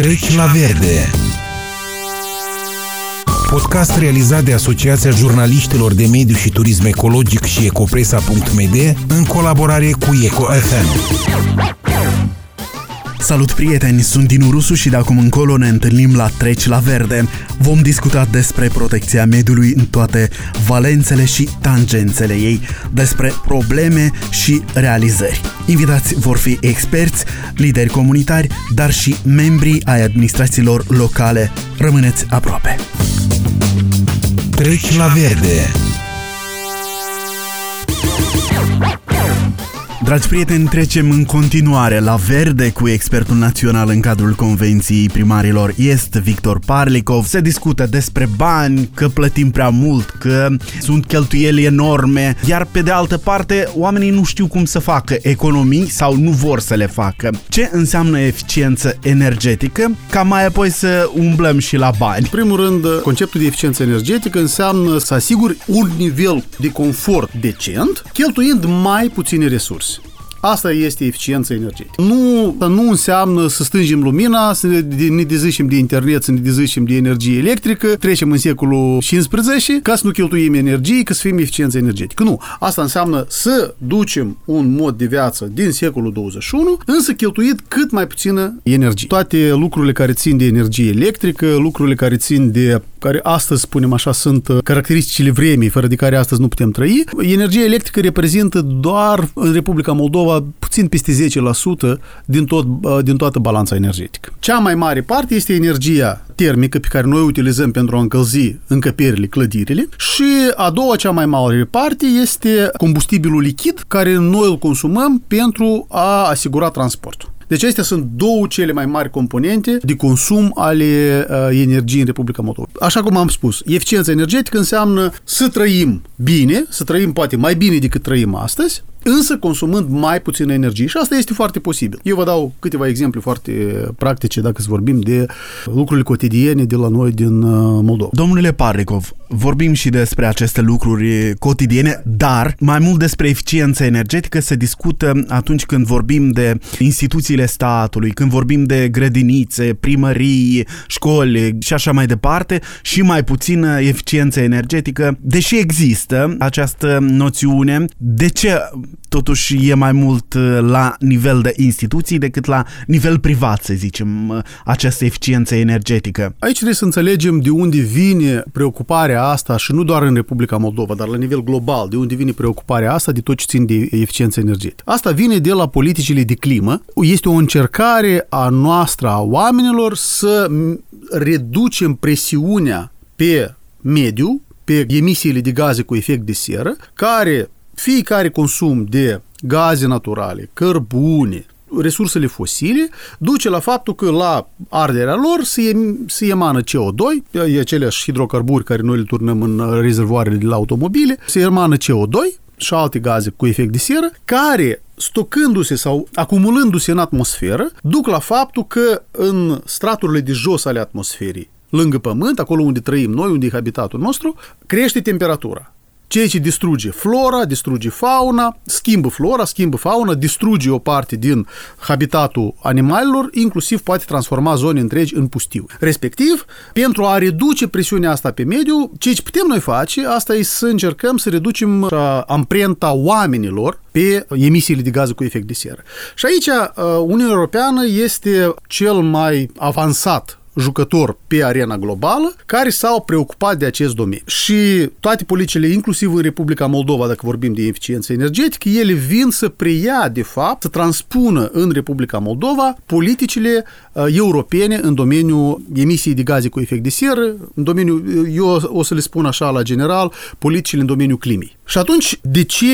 Treci la verde Podcast realizat de Asociația Jurnaliștilor de Mediu și Turism Ecologic și Ecopresa.md în colaborare cu EcoFM. Salut prieteni, sunt Dinu Rusu și de acum încolo ne întâlnim la Treci la Verde. Vom discuta despre protecția mediului în toate valențele și tangențele ei, despre probleme și realizări. Invitați vor fi experți, lideri comunitari, dar și membrii ai administrațiilor locale. Rămâneți aproape! Treci la Verde Dragi prieteni, trecem în continuare la verde cu expertul național în cadrul Convenției Primarilor Est, Victor Parlikov. Se discută despre bani, că plătim prea mult, că sunt cheltuieli enorme, iar pe de altă parte oamenii nu știu cum să facă economii sau nu vor să le facă. Ce înseamnă eficiență energetică? Ca mai apoi să umblăm și la bani. În primul rând, conceptul de eficiență energetică înseamnă să asiguri un nivel de confort decent, cheltuind mai puține resurse. Asta este eficiența energetică. Nu, nu înseamnă să stângem lumina, să ne dezicem de internet, să ne dezicem de energie electrică, trecem în secolul 15 ca să nu cheltuim energie, ca să fim eficiență energetică. Nu. Asta înseamnă să ducem un mod de viață din secolul 21, însă cheltuit cât mai puțină energie. Toate lucrurile care țin de energie electrică, lucrurile care țin de care astăzi, spunem așa, sunt caracteristicile vremii, fără de care astăzi nu putem trăi. Energia electrică reprezintă doar în Republica Moldova undeva puțin peste 10% din, tot, din toată balanța energetică. Cea mai mare parte este energia termică pe care noi o utilizăm pentru a încălzi încăperile, clădirile și a doua cea mai mare parte este combustibilul lichid care noi îl consumăm pentru a asigura transportul. Deci acestea sunt două cele mai mari componente de consum ale uh, energiei în Republica Moldova. Așa cum am spus, eficiența energetică înseamnă să trăim bine, să trăim poate mai bine decât trăim astăzi, însă consumând mai puțină energie. Și asta este foarte posibil. Eu vă dau câteva exemple foarte practice dacă să vorbim de lucrurile cotidiene de la noi din uh, Moldova. Domnule Parlikov, vorbim și despre aceste lucruri cotidiene, dar mai mult despre eficiență energetică se discută atunci când vorbim de instituțiile statului, când vorbim de grădinițe, primării, școli și așa mai departe și mai puțină eficiență energetică. Deși există această noțiune, de ce totuși e mai mult uh, la nivel de instituții decât la nivel privat, să zicem, uh, această eficiență energetică. Aici trebuie să înțelegem de unde vine preocuparea asta și nu doar în Republica Moldova, dar la nivel global, de unde vine preocuparea asta de tot ce țin de eficiență energetică. Asta vine de la politicile de climă. Este o încercare a noastră, a oamenilor, să reducem presiunea pe mediu, pe emisiile de gaze cu efect de seră, care fiecare consum de gaze naturale, cărbune, resursele fosile, duce la faptul că la arderea lor se, se emană CO2, e aceleași hidrocarburi care noi le turnăm în rezervoarele de la automobile, se emană CO2 și alte gaze cu efect de seră, care stocându-se sau acumulându-se în atmosferă, duc la faptul că în straturile de jos ale atmosferei, lângă Pământ, acolo unde trăim noi, unde e habitatul nostru, crește temperatura ceea ce distruge flora, distruge fauna, schimbă flora, schimbă fauna, distruge o parte din habitatul animalelor, inclusiv poate transforma zone întregi în pustiu. Respectiv, pentru a reduce presiunea asta pe mediu, ceea ce putem noi face, asta e să încercăm să reducem amprenta oamenilor pe emisiile de gaze cu efect de seră. Și aici uh, Uniunea Europeană este cel mai avansat jucător pe arena globală care s-au preocupat de acest domeniu. Și toate politicile, inclusiv în Republica Moldova, dacă vorbim de eficiență energetică, ele vin să preia, de fapt, să transpună în Republica Moldova politicile uh, europene în domeniul emisiei de gaze cu efect de seră, în domeniul, eu o să le spun așa la general, politicile în domeniul climei. Și atunci, de ce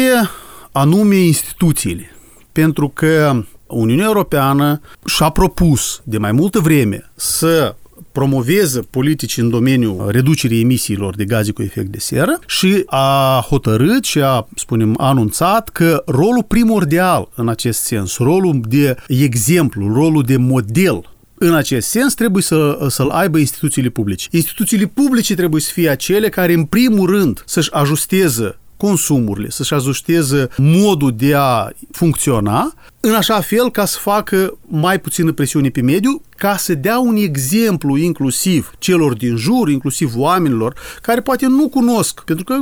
anume instituțiile? Pentru că Uniunea Europeană și-a propus de mai multă vreme să promoveze politici în domeniul reducerii emisiilor de gaze cu efect de seră și a hotărât și a, spunem, anunțat că rolul primordial în acest sens, rolul de exemplu, rolul de model în acest sens, trebuie să, să-l aibă instituțiile publice. Instituțiile publice trebuie să fie acele care, în primul rând, să-și ajusteze consumurile, să-și ajusteze modul de a funcționa, în așa fel ca să facă mai puțină presiune pe mediu, ca să dea un exemplu inclusiv celor din jur, inclusiv oamenilor, care poate nu cunosc, pentru că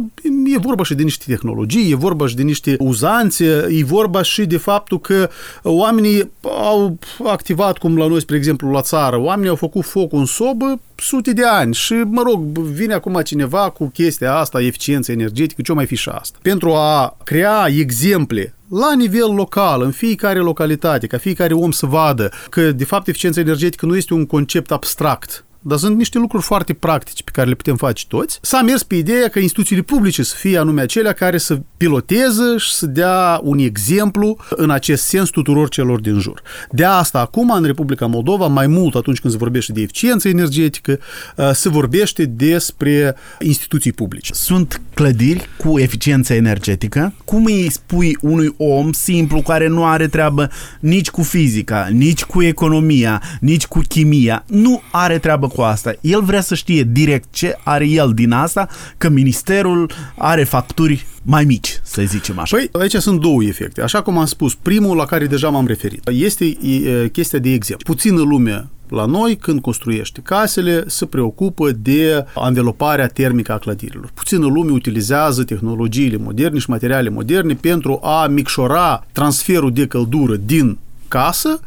e vorba și de niște tehnologii, e vorba și de niște uzanțe, e vorba și de faptul că oamenii au activat, cum la noi, spre exemplu, la țară, oamenii au făcut foc în sobă sute de ani și, mă rog, vine acum cineva cu chestia asta, eficiență energetică, ce mai fi și asta. Pentru a crea exemple la nivel local, în fiecare localitate, ca fiecare om să vadă că, de fapt, eficiența energetică nu este un concept abstract, dar sunt niște lucruri foarte practice pe care le putem face toți. S-a mers pe ideea că instituțiile publice să fie anume acelea care să piloteze și să dea un exemplu în acest sens tuturor celor din jur. De asta acum în Republica Moldova, mai mult atunci când se vorbește de eficiență energetică, uh, se vorbește despre instituții publice. Sunt clădiri cu eficiență energetică. Cum îi spui unui om simplu care nu are treabă nici cu fizica, nici cu economia, nici cu chimia, nu are treabă cu asta. El vrea să știe direct ce are el din asta, că ministerul are facturi mai mici, să zicem așa. Păi, aici sunt două efecte. Așa cum am spus, primul la care deja m-am referit, este e, chestia de exemplu. Puțină lume la noi, când construiește casele, se preocupă de anveloparea termică a clădirilor. Puțină lume utilizează tehnologiile moderne și materiale moderne pentru a micșora transferul de căldură din casă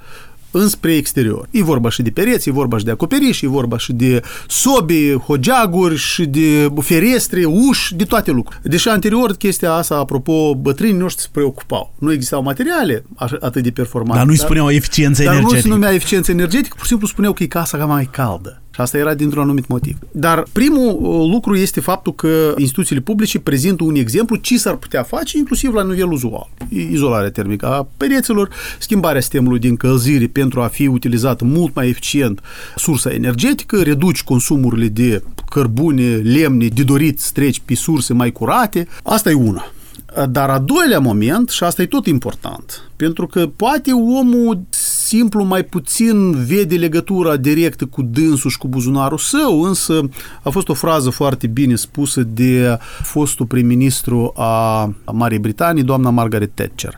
înspre exterior. E vorba și de pereți, e vorba și de acoperiș, e vorba și de sobe, hogeaguri și de ferestre, uși, de toate lucrurile. Deși anterior chestia asta, apropo, bătrânii noștri se preocupau. Nu existau materiale atât de performante. Dar nu-i spuneau eficiență dar energetică. Dar nu se numea eficiență energetică, pur și simplu spuneau că e casa mai caldă. Și asta era dintr-un anumit motiv. Dar primul uh, lucru este faptul că instituțiile publice prezintă un exemplu ce s-ar putea face, inclusiv la nivel uzual. Izolarea termică a pereților, schimbarea sistemului de încălzire pentru a fi utilizată mult mai eficient sursa energetică, reduci consumurile de cărbune, lemne, de dorit să treci pe surse mai curate. Asta e una. Dar a doilea moment, și asta e tot important, pentru că poate omul simplu mai puțin vede legătura directă cu dânsul și cu buzunarul său, însă a fost o frază foarte bine spusă de fostul prim-ministru a Marii Britanii, doamna Margaret Thatcher.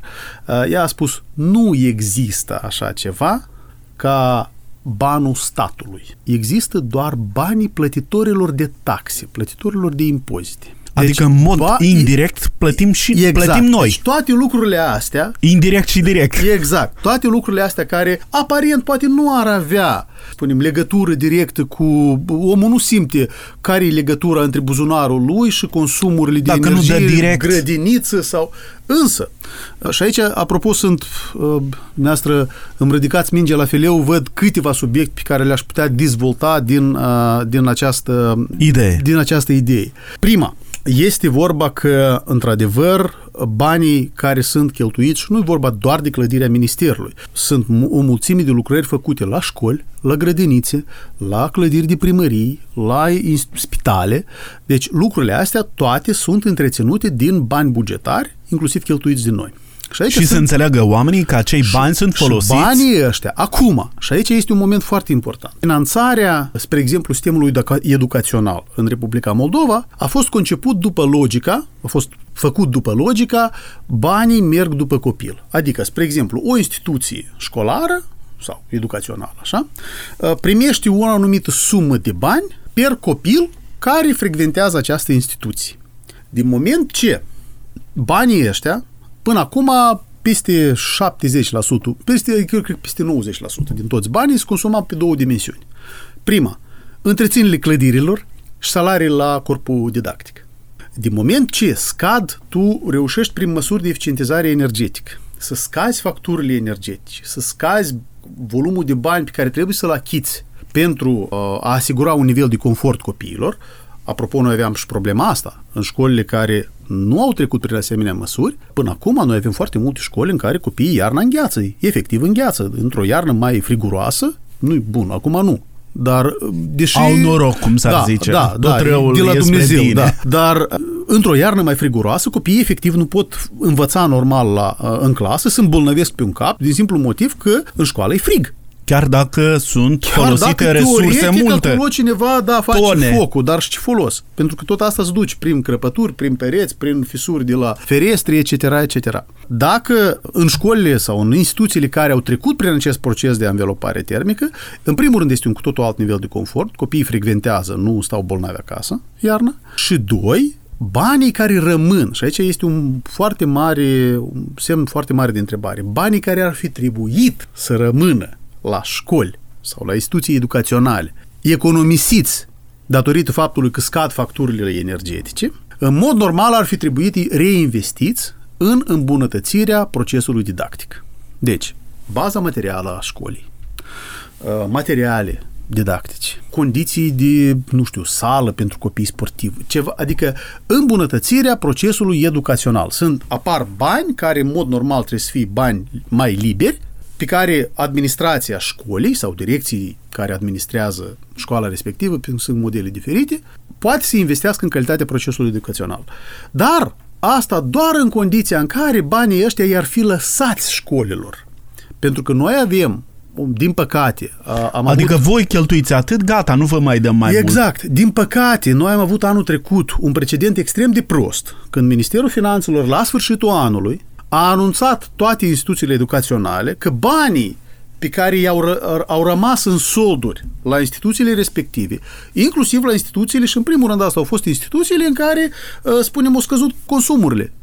Ea a spus, nu există așa ceva ca banul statului. Există doar banii plătitorilor de taxe, plătitorilor de impozite. Deci, adică în mod ba, indirect plătim și exact. plătim noi. Deci toate lucrurile astea... Indirect și direct. Exact. Toate lucrurile astea care aparent poate nu ar avea spunem, legătură directă cu... Omul nu simte care e legătura între buzunarul lui și consumurile de Dacă energie, nu dă direct. grădiniță sau... Însă, și aici, apropo, sunt, uh, noastră, îmi ridicați minge la fileu, văd câteva subiecte pe care le-aș putea dezvolta din, uh, din, această, idee. din această idee. Prima, este vorba că, într-adevăr, banii care sunt cheltuiți, și nu e vorba doar de clădirea ministerului, sunt o mulțime de lucrări făcute la școli, la grădinițe, la clădiri de primării, la spitale. Deci lucrurile astea toate sunt întreținute din bani bugetari, inclusiv cheltuiți de noi. Și, aici și sunt, să înțeleagă oamenii că acei bani și, sunt folosiți. Și banii ăștia, acum, și aici este un moment foarte important. Finanțarea, spre exemplu, sistemului educațional în Republica Moldova a fost conceput după logica, a fost făcut după logica, banii merg după copil. Adică, spre exemplu, o instituție școlară sau educațională, așa, primește o anumită sumă de bani per copil care frecventează această instituție. Din moment ce banii ăștia Până acum, peste 70%, peste, cred că peste 90% din toți banii se consumau pe două dimensiuni. Prima, întreținerile clădirilor și salarii la corpul didactic. Din moment ce scad, tu reușești prin măsuri de eficientizare energetică să scazi facturile energetice, să scazi volumul de bani pe care trebuie să-l achiți pentru uh, a asigura un nivel de confort copiilor, Apropo, noi aveam și problema asta. În școlile care nu au trecut prin asemenea măsuri, până acum noi avem foarte multe școli în care copiii iarna îngheață, efectiv îngheață. Într-o iarnă mai friguroasă, nu-i bun, acum nu. Dar, deși... Au noroc, cum s-ar da, zice. Da, Tot da, răul de la Dumnezeu, bine. da. Dar, într-o iarnă mai friguroasă, copiii efectiv nu pot învăța normal la, în clasă, se îmbolnăvesc pe un cap, din simplu motiv că în școală e frig Chiar dacă sunt Chiar folosite dacă resurse teoretic multe. acolo cineva, da, face Tone. focul, dar și ce folos? Pentru că tot asta se duce prin crăpături, prin pereți, prin fisuri de la ferestre, etc., etc. Dacă în școlile sau în instituțiile care au trecut prin acest proces de anvelopare termică, în primul rând este un cu totul alt nivel de confort, copiii frecventează, nu stau bolnavi acasă, iarna, și doi, banii care rămân, și aici este un foarte mare, un semn foarte mare de întrebare, banii care ar fi trebuit să rămână la școli sau la instituții educaționale, economisiți datorită faptului că scad facturile energetice, în mod normal ar fi trebuit reinvestiți în îmbunătățirea procesului didactic. Deci, baza materială a școlii, uh, materiale didactice, condiții de, nu știu, sală pentru copii sportivi, ceva, adică îmbunătățirea procesului educațional. Sunt, apar bani care în mod normal trebuie să fie bani mai liberi, pe care administrația școlii sau direcții care administrează școala respectivă, pentru că sunt modele diferite, poate să investească în calitatea procesului educațional. Dar asta doar în condiția în care banii ăștia i-ar fi lăsați școlilor. Pentru că noi avem, din păcate, a- am Adică avut... voi cheltuiți atât, gata, nu vă mai dăm mai mult. Exact. Din păcate, noi am avut anul trecut un precedent extrem de prost, când Ministerul Finanțelor, la sfârșitul anului, a anunțat toate instituțiile educaționale că banii pe care i-au ră, au rămas în solduri la instituțiile respective, inclusiv la instituțiile, și în primul rând asta au fost instituțiile în care, uh, spunem, au scăzut consumurile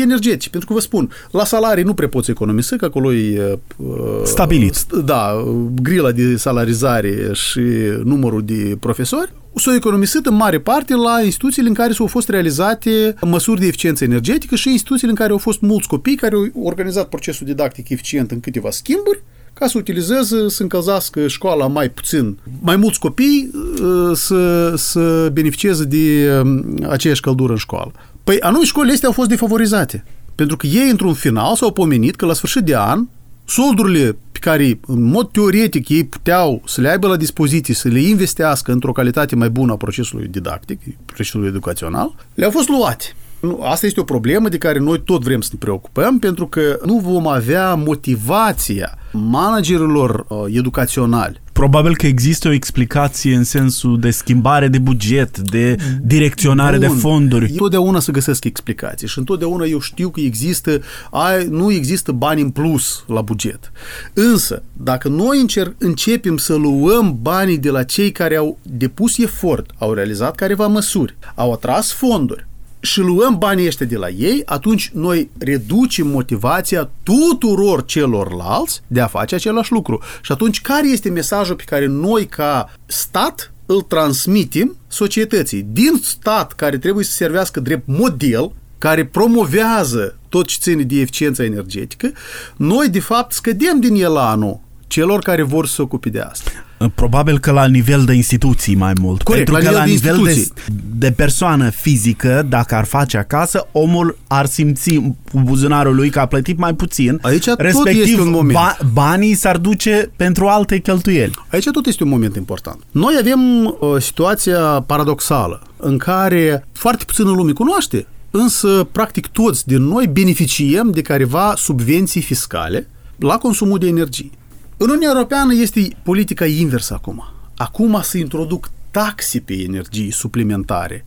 energetice. Pentru că vă spun, la salarii nu prea poți economisi, că acolo e... uh, Stabilit. Da, grila de salarizare și numărul de profesori s-au economisit în mare parte la instituțiile în care s-au fost realizate măsuri de eficiență energetică și instituțiile în care au fost mulți copii care au organizat procesul didactic eficient în câteva schimburi ca să utilizeze, să încălzească școala mai puțin, mai mulți copii uh, să, să beneficieze de um, aceeași căldură în școală. Păi anume școlile astea au fost defavorizate. Pentru că ei, într-un final, s-au pomenit că la sfârșit de an, soldurile pe care, în mod teoretic, ei puteau să le aibă la dispoziție, să le investească într-o calitate mai bună a procesului didactic, procesului educațional, le-au fost luate. Nu, Asta este o problemă de care noi tot vrem să ne preocupăm, pentru că nu vom avea motivația managerilor uh, educaționali Probabil că există o explicație în sensul de schimbare de buget, de direcționare de Bun. fonduri. Întotdeauna să găsesc explicații și întotdeauna eu știu că există, ai, nu există bani în plus la buget. Însă, dacă noi încer, începem să luăm banii de la cei care au depus efort, au realizat careva măsuri, au atras fonduri, și luăm banii ăștia de la ei, atunci noi reducem motivația tuturor celorlalți de a face același lucru. Și atunci care este mesajul pe care noi ca stat îl transmitem societății? Din stat care trebuie să servească drept model, care promovează tot ce ține de eficiența energetică, noi de fapt scădem din elanul celor care vor să se ocupe de asta. Probabil că la nivel de instituții mai mult. Corect, Pentru la că nivel la de nivel de, instituții. de persoană fizică, dacă ar face acasă, omul ar simți cu buzunarul lui că a plătit mai puțin. Aici tot respectiv, este un moment. banii s-ar duce pentru alte cheltuieli. Aici tot este un moment important. Noi avem uh, situația paradoxală în care foarte puțină lume cunoaște, însă practic toți din noi beneficiem de careva subvenții fiscale la consumul de energie. În Uniunea Europeană este politica inversă acum. Acum se introduc taxe pe energii suplimentare.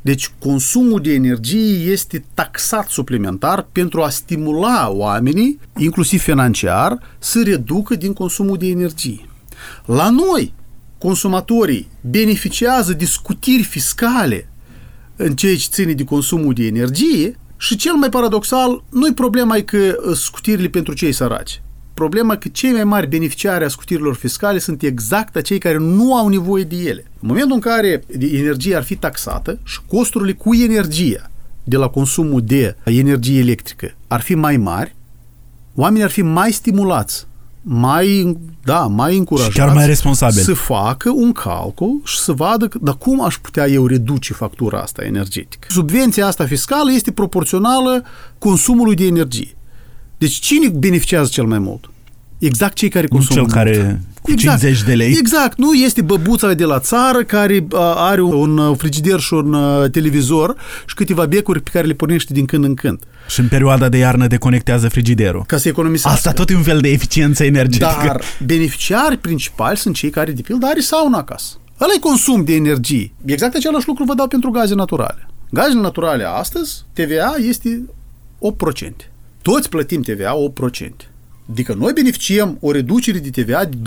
Deci consumul de energie este taxat suplimentar pentru a stimula oamenii, inclusiv financiar, să reducă din consumul de energie. La noi, consumatorii beneficiază de scutiri fiscale în ceea ce ține de consumul de energie și cel mai paradoxal, nu-i problema e că uh, scutirile pentru cei săraci. Problema că cei mai mari beneficiari a scutirilor fiscale sunt exact acei care nu au nevoie de ele. În momentul în care energia ar fi taxată și costurile cu energia de la consumul de energie electrică ar fi mai mari, oamenii ar fi mai stimulați mai, da, mai încurajați Și chiar mai responsabili. să facă un calcul și să vadă că, dar cum aș putea eu reduce factura asta energetică. Subvenția asta fiscală este proporțională consumului de energie. Deci cine beneficiază cel mai mult? Exact cei care Nu consumă cel mult. care cu 50 de lei. Exact, nu este băbuța de la țară care a, are un uh, frigider și un uh, televizor și câteva becuri pe care le pornește din când în când. Și în perioada de iarnă deconectează frigiderul. Ca să economisească. Asta tot e un fel de eficiență energetică. Dar beneficiari principali sunt cei care, de pildă, are sauna acasă. ăla e consum de energie. Exact același lucru vă dau pentru gaze naturale. Gazele naturale astăzi, TVA este 8%. Toți plătim TVA 8%. Adică noi beneficiem o reducere de TVA de 12%,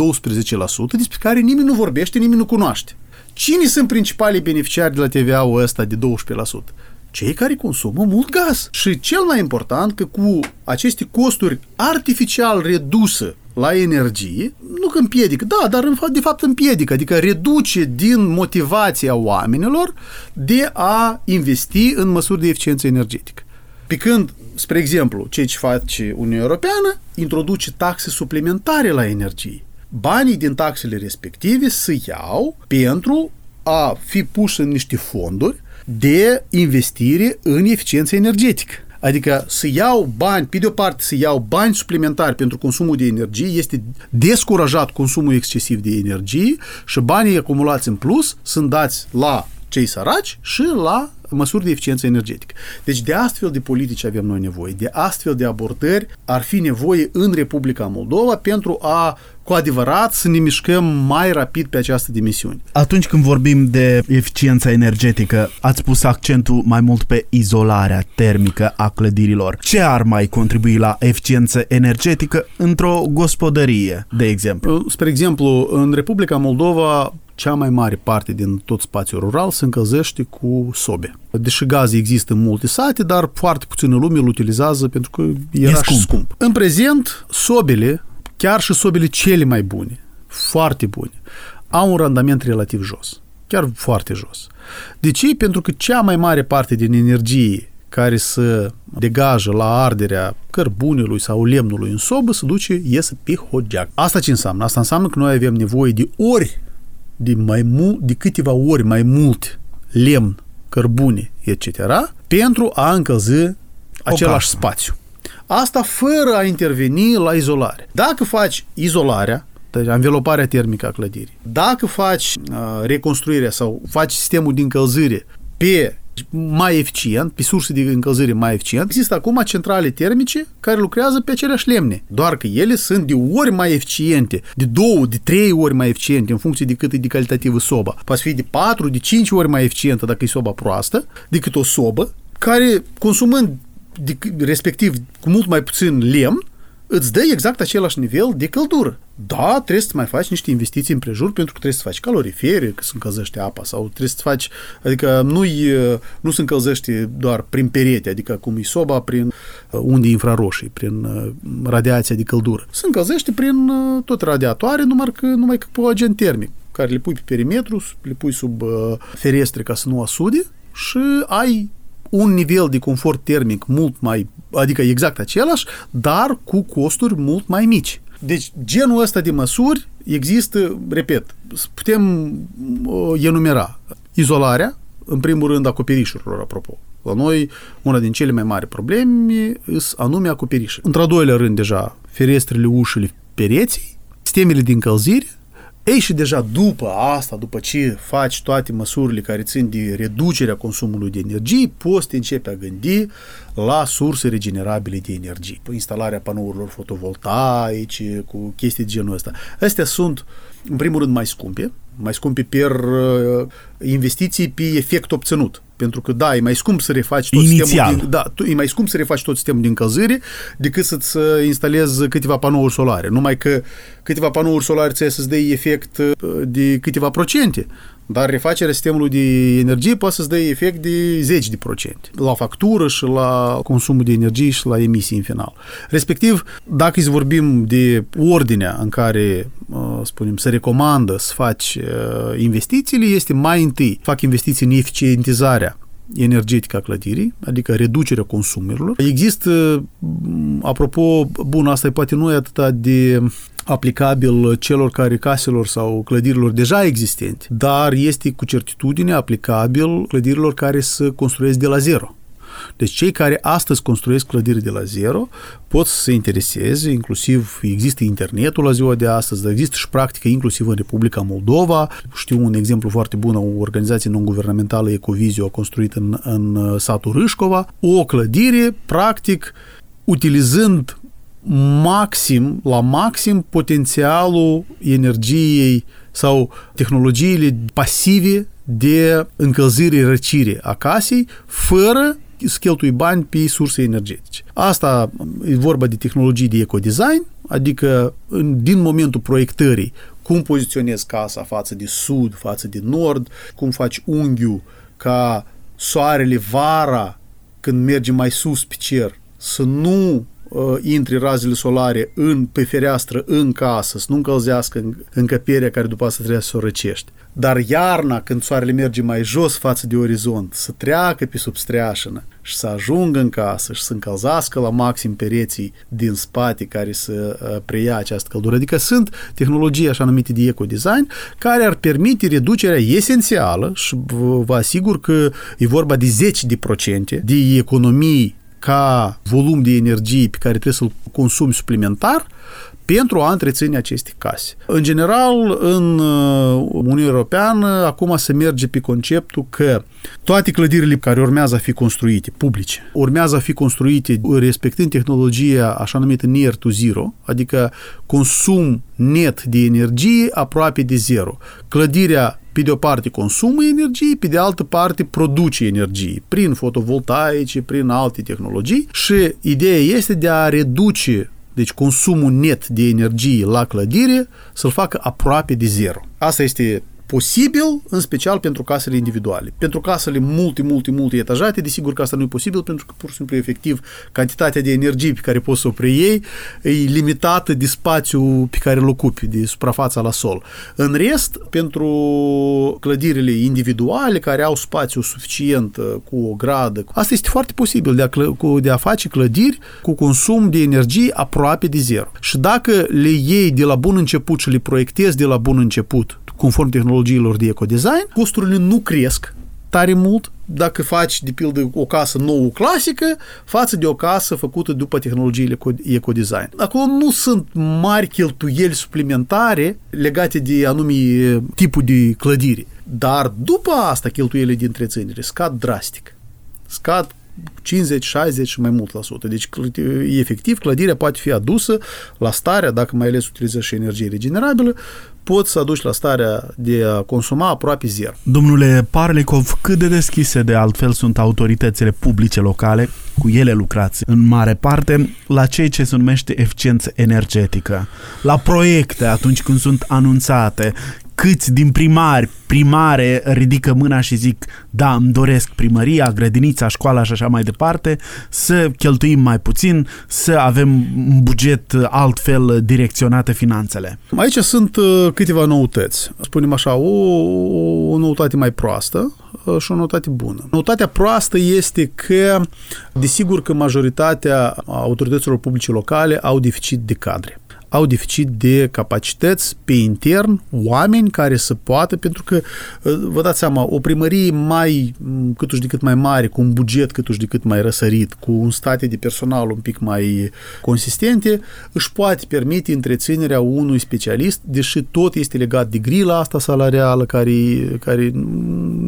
despre care nimeni nu vorbește, nimeni nu cunoaște. Cine sunt principalii beneficiari de la TVA-ul ăsta de 12%? Cei care consumă mult gaz. Și cel mai important că cu aceste costuri artificial reduse la energie, nu că împiedică, da, dar în fapt, de fapt împiedică, adică reduce din motivația oamenilor de a investi în măsuri de eficiență energetică. Pe când, spre exemplu, ceea ce face Uniunea Europeană, introduce taxe suplimentare la energie. Banii din taxele respective se iau pentru a fi puși în niște fonduri de investire în eficiență energetică. Adică să iau bani, pe de o parte să iau bani suplimentari pentru consumul de energie, este descurajat consumul excesiv de energie și banii acumulați în plus sunt dați la cei săraci și la măsuri de eficiență energetică. Deci de astfel de politici avem noi nevoie, de astfel de abordări ar fi nevoie în Republica Moldova pentru a cu adevărat să ne mișcăm mai rapid pe această dimensiune. Atunci când vorbim de eficiența energetică, ați pus accentul mai mult pe izolarea termică a clădirilor. Ce ar mai contribui la eficiență energetică într-o gospodărie, de exemplu? Spre exemplu, în Republica Moldova cea mai mare parte din tot spațiul rural se încălzește cu sobe. Deși gaz există în multe sate, dar foarte puțină lume îl utilizează pentru că era E și scump. scump. În prezent, sobele, chiar și sobele cele mai bune, foarte bune, au un randament relativ jos. Chiar foarte jos. De ce? Pentru că cea mai mare parte din energie care se degajă la arderea cărbunelui sau lemnului în sobă se duce, iese pe hogeac. Asta ce înseamnă? Asta înseamnă că noi avem nevoie de ori de, mai mult, de câteva ori mai mult lemn, cărbune, etc., pentru a încălzi același casă. spațiu. Asta fără a interveni la izolare. Dacă faci izolarea, deci înveloparea termică a clădirii, dacă faci uh, reconstruirea sau faci sistemul de încălzire pe mai eficient, pe surse de încălzire mai eficient, există acum centrale termice care lucrează pe aceleași lemne, doar că ele sunt de ori mai eficiente, de două, de trei ori mai eficiente în funcție de cât e de calitativă soba. Poate fi de patru, de cinci ori mai eficientă dacă e soba proastă decât o sobă care consumând de, respectiv cu mult mai puțin lemn, îți dă exact același nivel de căldură. Da, trebuie să mai faci niște investiții în prejur pentru că trebuie să faci calorifere, că se încălzește apa sau trebuie să faci, adică nu nu se încălzește doar prin perete, adică cum e soba prin uh, unde infraroșii, prin uh, radiația de căldură. Se încălzește prin uh, tot radiatoare, numai că, numai că pe un agent termic care le pui pe perimetru, le pui sub ferestre ca să nu asude și ai un nivel de confort termic mult mai, adică exact același, dar cu costuri mult mai mici. Deci genul ăsta de măsuri există, repet, putem uh, enumera izolarea, în primul rând acoperișurilor, apropo. La noi, una din cele mai mari probleme sunt anume acoperișuri. Într-al doilea rând, deja, ferestrele, ușile, pereții, sistemele de încălzire, ei și deja după asta, după ce faci toate măsurile care țin de reducerea consumului de energie, poți te începe a gândi la surse regenerabile de energie. Instalarea panourilor fotovoltaice, cu chestii de genul ăsta. Astea sunt, în primul rând, mai scumpe, mai scumpe per uh, investiții pe efect obținut. Pentru că, da, e mai scump să refaci tot Inițial. sistemul din, da, tu, e mai scump să refaci tot sistemul de încălzire decât să-ți uh, instalezi câteva panouri solare. Numai că câteva panouri solare ți să-ți dea efect uh, de câteva procente. Dar refacerea sistemului de energie poate să-ți dea efect de 10 de procente la factură și la consumul de energie și la emisii în final. Respectiv, dacă îți vorbim de ordinea în care, uh, spunem, se recomandă să faci uh, investițiile, este mai întâi fac investiții în eficientizarea energetică a clădirii, adică reducerea consumurilor. Există, apropo, bun, asta e poate nu e atât de aplicabil celor care caselor sau clădirilor deja existente, dar este cu certitudine aplicabil clădirilor care se construiesc de la zero. Deci cei care astăzi construiesc clădiri de la zero pot să se intereseze, inclusiv există internetul la ziua de astăzi, dar există și practică inclusiv în Republica Moldova. Știu un exemplu foarte bun, o organizație non-guvernamentală Ecovizio a construit în, în satul Râșcova o clădire, practic, utilizând maxim, la maxim potențialul energiei sau tehnologiile pasive de încălzire-răcire a casei, fără să cheltui bani pe surse energetice. Asta e vorba de tehnologii de ecodesign, adică în, din momentul proiectării, cum poziționezi casa față de sud, față de nord, cum faci unghiul ca soarele vara, când merge mai sus pe cer, să nu uh, intri razele solare în, pe fereastră în casă, să nu încălzească încăperea care după asta trebuie să o răcești. Dar iarna, când soarele merge mai jos față de orizont, să treacă pe sub streașină și să ajungă în casă și să încălzească la maxim pereții din spate care să uh, preia această căldură. Adică sunt tehnologii așa numite de ecodesign care ar permite reducerea esențială și vă asigur că e vorba de 10 de procente de economii ca volum de energie pe care trebuie să-l consumi suplimentar pentru a întreține aceste case. În general, în uh, Uniunea Europeană, acum se merge pe conceptul că toate clădirile care urmează a fi construite, publice, urmează a fi construite respectând tehnologia așa numită near to zero, adică consum net de energie aproape de zero. Clădirea pe de o parte consumă energie, pe de altă parte produce energie prin fotovoltaice, prin alte tehnologii și ideea este de a reduce deci consumul net de energie la clădire să-l facă aproape de zero. Asta este posibil, în special pentru casele individuale. Pentru casele multe, multe, multe etajate, desigur că asta nu e posibil pentru că pur și simplu efectiv cantitatea de energie pe care poți să o preiei e limitată de spațiu pe care îl ocupi, de suprafața la sol. În rest, pentru clădirile individuale care au spațiu suficient uh, cu o gradă, asta este foarte posibil de a, cl- de a face clădiri cu consum de energie aproape de zero. Și dacă le iei de la bun început și le proiectezi de la bun început conform tehnologiilor de ecodesign, costurile nu cresc tare mult dacă faci, de pildă, o casă nouă clasică față de o casă făcută după tehnologiile ecodesign. Acolo nu sunt mari cheltuieli suplimentare legate de anumii tipuri de clădire. Dar după asta cheltuielile de întreținere scad drastic. Scad 50, 60 și mai mult la sută. Deci, efectiv, clădirea poate fi adusă la starea, dacă mai ales utilizezi și energie regenerabilă, poți să aduci la starea de a consuma aproape zero. Domnule Parlecov, cât de deschise de altfel sunt autoritățile publice locale, cu ele lucrați în mare parte, la ceea ce se numește eficiență energetică, la proiecte atunci când sunt anunțate, câți din primari, primare ridică mâna și zic da, îmi doresc primăria, grădinița, școala și așa mai departe, să cheltuim mai puțin, să avem un buget altfel direcționate finanțele. Aici sunt uh, câteva noutăți. Spunem așa, o, o noutate mai proastă uh, și o noutate bună. Noutatea proastă este că, desigur că majoritatea autorităților publice locale au deficit de cadre au deficit de capacități pe intern, oameni care să poată, pentru că, uh, vă dați seama, o primărie mai câtuși de cât mai mare, cu un buget câtuși de cât mai răsărit, cu un state de personal un pic mai consistente, își poate permite întreținerea unui specialist, deși tot este legat de grila asta salarială, care, care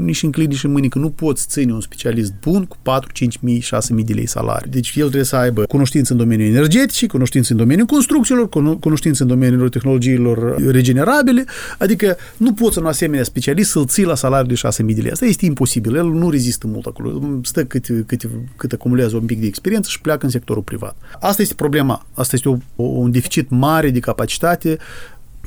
nici în clinici în mâini, că nu poți ține un specialist bun cu 4, 5 mii, 6 mii de lei salariu. Deci el trebuie să aibă cunoștință în domeniul energetic, cunoștință în domeniul construcțiilor, cunoștință în domeniul tehnologiilor regenerabile, adică nu poți un asemenea specialist să-l ții la salariul de 6.000 de lei. Asta este imposibil, el nu rezistă mult acolo, stă cât, cât, cât acumulează un pic de experiență și pleacă în sectorul privat. Asta este problema, asta este o, un deficit mare de capacitate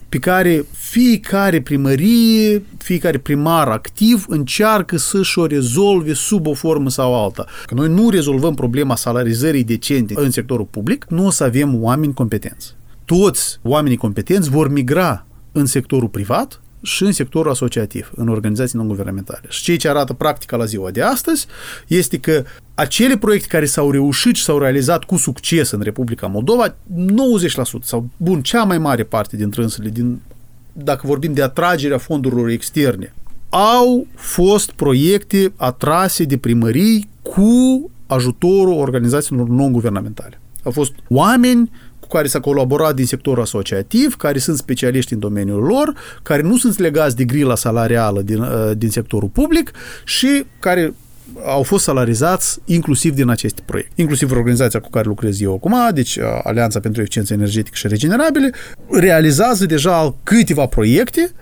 pe care fiecare primărie, fiecare primar activ încearcă să-și o rezolve sub o formă sau alta. Că noi nu rezolvăm problema salarizării decente în sectorul public, nu o să avem oameni competenți toți oamenii competenți vor migra în sectorul privat și în sectorul asociativ, în organizații non-guvernamentale. Și ceea ce arată practica la ziua de astăzi este că acele proiecte care s-au reușit și s-au realizat cu succes în Republica Moldova, 90% sau, bun, cea mai mare parte din trânsele, din, dacă vorbim de atragerea fondurilor externe, au fost proiecte atrase de primării cu ajutorul organizațiilor non-guvernamentale. Au fost oameni cu care s-a colaborat din sectorul asociativ, care sunt specialiști în domeniul lor, care nu sunt legați de grila salarială din, uh, din sectorul public și care au fost salarizați inclusiv din aceste proiecte. Inclusiv organizația cu care lucrez eu acum, deci uh, Alianța pentru Eficiență Energetică și Regenerabile, realizează deja câteva proiecte,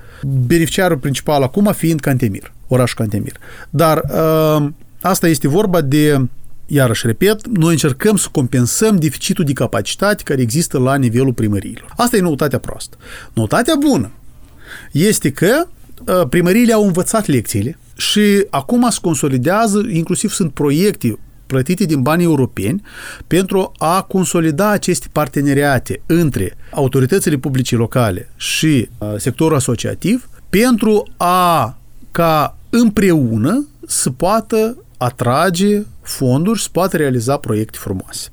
beneficiarul principal acum fiind Cantemir, orașul Cantemir. Dar uh, asta este vorba de iarăși repet, noi încercăm să compensăm deficitul de capacitate care există la nivelul primăriilor. Asta e noutatea proastă. Noutatea bună este că uh, primăriile au învățat lecțiile și acum se consolidează, inclusiv sunt proiecte plătite din bani europeni pentru a consolida aceste parteneriate între autoritățile publice locale și uh, sectorul asociativ pentru a ca împreună să poată atrage fonduri și să poată realiza proiecte frumoase.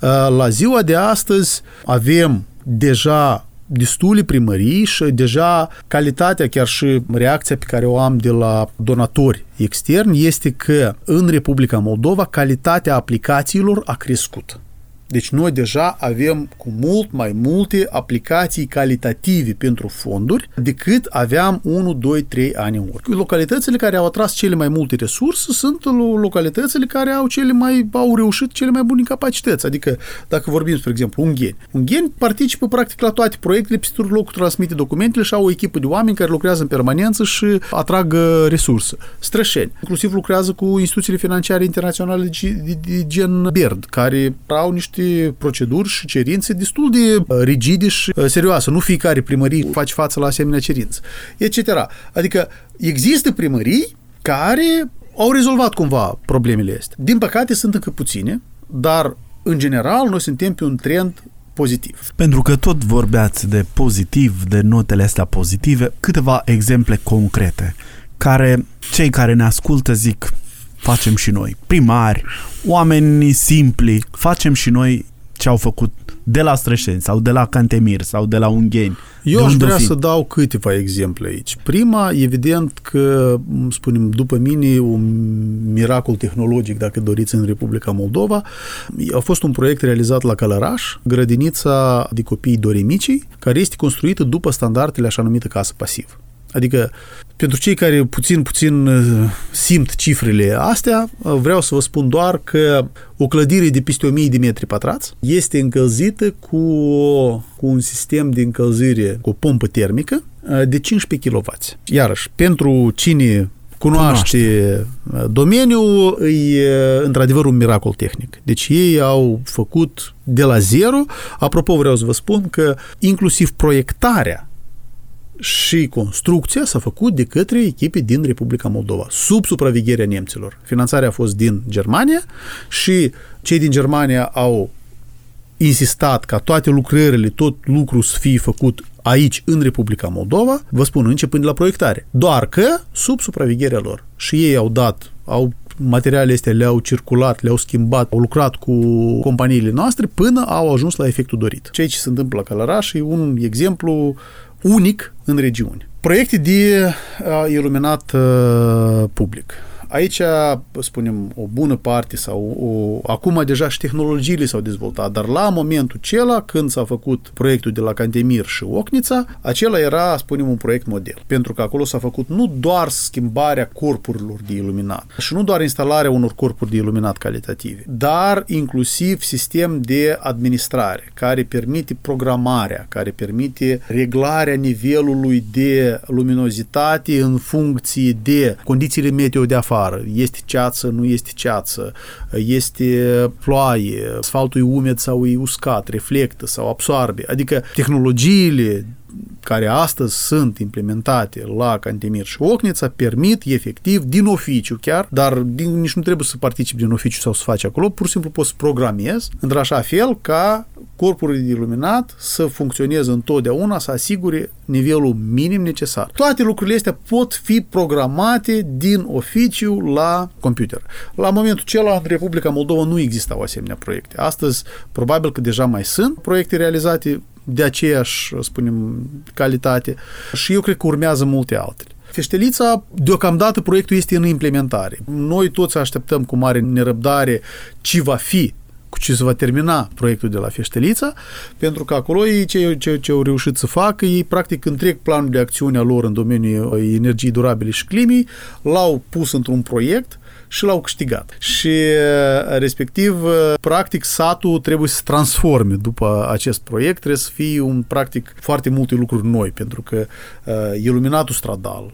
Uh, la ziua de astăzi avem deja destule primării și deja calitatea, chiar și reacția pe care o am de la donatori externi este că în Republica Moldova calitatea aplicațiilor a crescut. Deci noi deja avem cu mult mai multe aplicații calitative pentru fonduri decât aveam 1, 2, 3 ani în urmă. Localitățile care au atras cele mai multe resurse sunt localitățile care au cele mai au reușit cele mai bune capacități. Adică dacă vorbim, spre exemplu, ungheni. Ungheni participă practic la toate proiectele, pe tur locul transmite documentele și au o echipă de oameni care lucrează în permanență și atrag resurse. Strășeni. Inclusiv lucrează cu instituțiile financiare internaționale de, de gen BERD, care au niște niște proceduri și cerințe destul de uh, rigide și uh, serioase. Nu fiecare primărie face față la asemenea cerințe, etc. Adică există primării care au rezolvat cumva problemele astea. Din păcate sunt încă puține, dar în general noi suntem pe un trend pozitiv. Pentru că tot vorbeați de pozitiv, de notele astea pozitive, câteva exemple concrete care cei care ne ascultă zic facem și noi. Primari, oameni simpli, facem și noi ce au făcut de la Strășeni sau de la Cantemir sau de la Ungheni. Eu aș vrea fi? să dau câteva exemple aici. Prima, evident că, spunem, după mine, un miracol tehnologic, dacă doriți, în Republica Moldova, a fost un proiect realizat la Călăraș, grădinița de copii doremicii, care este construită după standardele așa numită casă pasiv. Adică, pentru cei care puțin, puțin uh, simt cifrele astea, uh, vreau să vă spun doar că o clădire de peste 1000 de metri pătrați este încălzită cu, cu un sistem de încălzire cu o pompă termică uh, de 15 kW. Iarăși, pentru cine cunoaște, cunoaște. domeniul, e într-adevăr un miracol tehnic. Deci ei au făcut de la zero. Apropo, vreau să vă spun că inclusiv proiectarea și construcția s-a făcut de către echipe din Republica Moldova, sub supravegherea nemților. Finanțarea a fost din Germania și cei din Germania au insistat ca toate lucrările, tot lucrul să fie făcut aici, în Republica Moldova, vă spun, începând de la proiectare. Doar că sub supravegherea lor. Și ei au dat, au materialele astea le-au circulat, le-au schimbat, au lucrat cu companiile noastre până au ajuns la efectul dorit. Ceea ce se întâmplă la Călăraș e un exemplu unic în regiune. Proiecte de uh, iluminat uh, public aici, spunem, o bună parte sau o, acum deja și tehnologiile s-au dezvoltat, dar la momentul acela, când s-a făcut proiectul de la Cantemir și Ocnița, acela era, spunem, un proiect model. Pentru că acolo s-a făcut nu doar schimbarea corpurilor de iluminat și nu doar instalarea unor corpuri de iluminat calitative, dar inclusiv sistem de administrare care permite programarea, care permite reglarea nivelului de luminozitate în funcție de condițiile meteo de afară afară, este ceață, nu este ceață, este ploaie, asfaltul e umed sau e uscat, reflectă sau absorbe. Adică tehnologiile care astăzi sunt implementate la Cantemir și Ocnița permit efectiv din oficiu chiar, dar din, nici nu trebuie să participi din oficiu sau să faci acolo, pur și simplu poți să programezi într-așa fel ca corpul de iluminat să funcționeze întotdeauna, să asigure nivelul minim necesar. Toate lucrurile astea pot fi programate din oficiu la computer. La momentul acela, în Republica Moldova nu existau asemenea proiecte. Astăzi, probabil că deja mai sunt proiecte realizate de aceeași, spunem, calitate și eu cred că urmează multe altele. Feștelița, deocamdată proiectul este în implementare. Noi toți așteptăm cu mare nerăbdare ce va fi cu ce se va termina proiectul de la Feștelița, pentru că acolo ei ce, ce, ce au reușit să facă, ei practic întreg planul de acțiune a lor în domeniul energiei durabile și climii, l-au pus într-un proiect și l-au câștigat. Și respectiv, practic, satul trebuie să se transforme după acest proiect, trebuie să fie un, practic, foarte multe lucruri noi, pentru că uh, iluminatul stradal,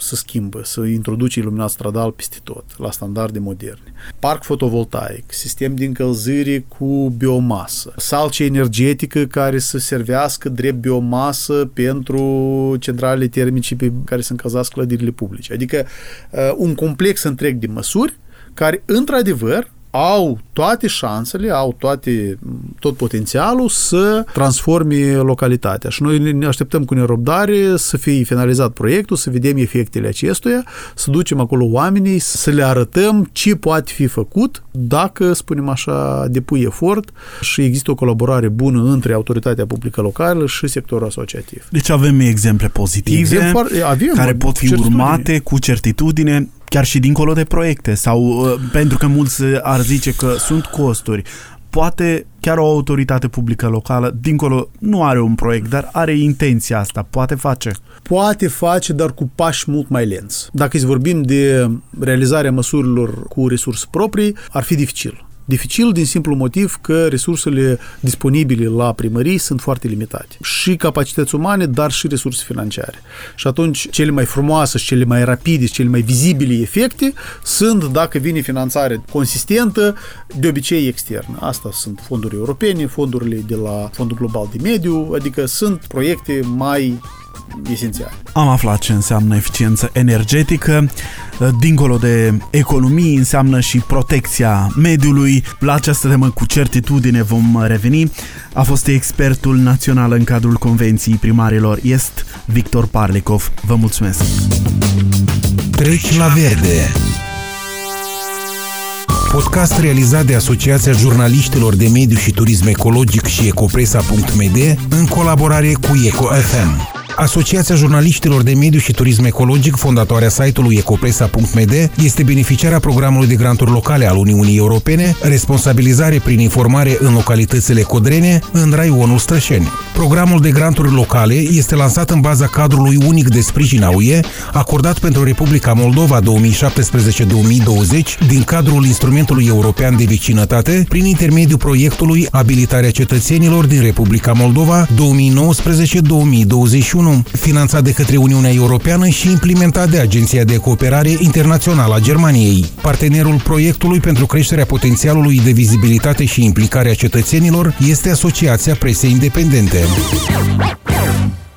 să schimbă, să introduce iluminat stradal peste tot, la standarde moderne. Parc fotovoltaic, sistem de încălzire cu biomasă, salce energetică care să servească drept biomasă pentru centralele termice pe care să încălzească clădirile publice. Adică uh, un complex întreg de măsuri care, într-adevăr, au toate șansele, au toate, tot potențialul să transforme localitatea. Și noi ne așteptăm cu nerăbdare să fie finalizat proiectul, să vedem efectele acestuia, să ducem acolo oamenii, să le arătăm ce poate fi făcut dacă, spunem așa, depui efort și există o colaborare bună între autoritatea publică locală și sectorul asociativ. Deci avem exemple pozitive Exemplu, avem, care pot fi certitudine. urmate cu certitudine chiar și dincolo de proiecte sau uh, pentru că mulți ar zice că sunt costuri. Poate chiar o autoritate publică locală, dincolo, nu are un proiect, dar are intenția asta, poate face. Poate face, dar cu pași mult mai lenți. Dacă îți vorbim de realizarea măsurilor cu resurse proprii, ar fi dificil. Dificil din simplu motiv că resursele disponibile la primării sunt foarte limitate. Și capacități umane, dar și resurse financiare. Și atunci cele mai frumoase și cele mai rapide și cele mai vizibile efecte sunt dacă vine finanțare consistentă, de obicei externă. Asta sunt fonduri europene, fondurile de la Fondul Global de Mediu, adică sunt proiecte mai esențiale. Am aflat ce înseamnă eficiență energetică. Dincolo de economii, înseamnă și protecția mediului. La această temă cu certitudine vom reveni. A fost expertul național în cadrul Convenției Primarilor Est, Victor Parlikov. Vă mulțumesc! Treci la verde! Podcast realizat de Asociația Jurnaliștilor de Mediu și Turism Ecologic și Ecopresa.md în colaborare cu EcoFM. Asociația Jurnaliștilor de Mediu și Turism Ecologic, fondatoarea site-ului ecopresa.md, este beneficiara programului de granturi locale al Uniunii Europene, responsabilizare prin informare în localitățile codrene, în raionul Strășeni. Programul de granturi locale este lansat în baza cadrului unic de sprijin a UE, acordat pentru Republica Moldova 2017-2020 din cadrul instrumentului european de vecinătate, prin intermediul proiectului Abilitarea cetățenilor din Republica Moldova 2019-2021 finanțat de către Uniunea Europeană și implementat de Agenția de Cooperare Internațională a Germaniei. Partenerul proiectului pentru creșterea potențialului de vizibilitate și implicare a cetățenilor este Asociația Presei Independente.